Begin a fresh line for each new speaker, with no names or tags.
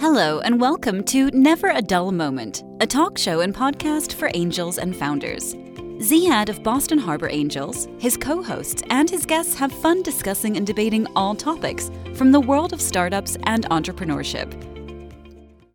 Hello, and welcome to Never a Dull Moment, a talk show and podcast for angels and founders. Ziad of Boston Harbor Angels, his co hosts, and his guests have fun discussing and debating all topics from the world of startups and entrepreneurship.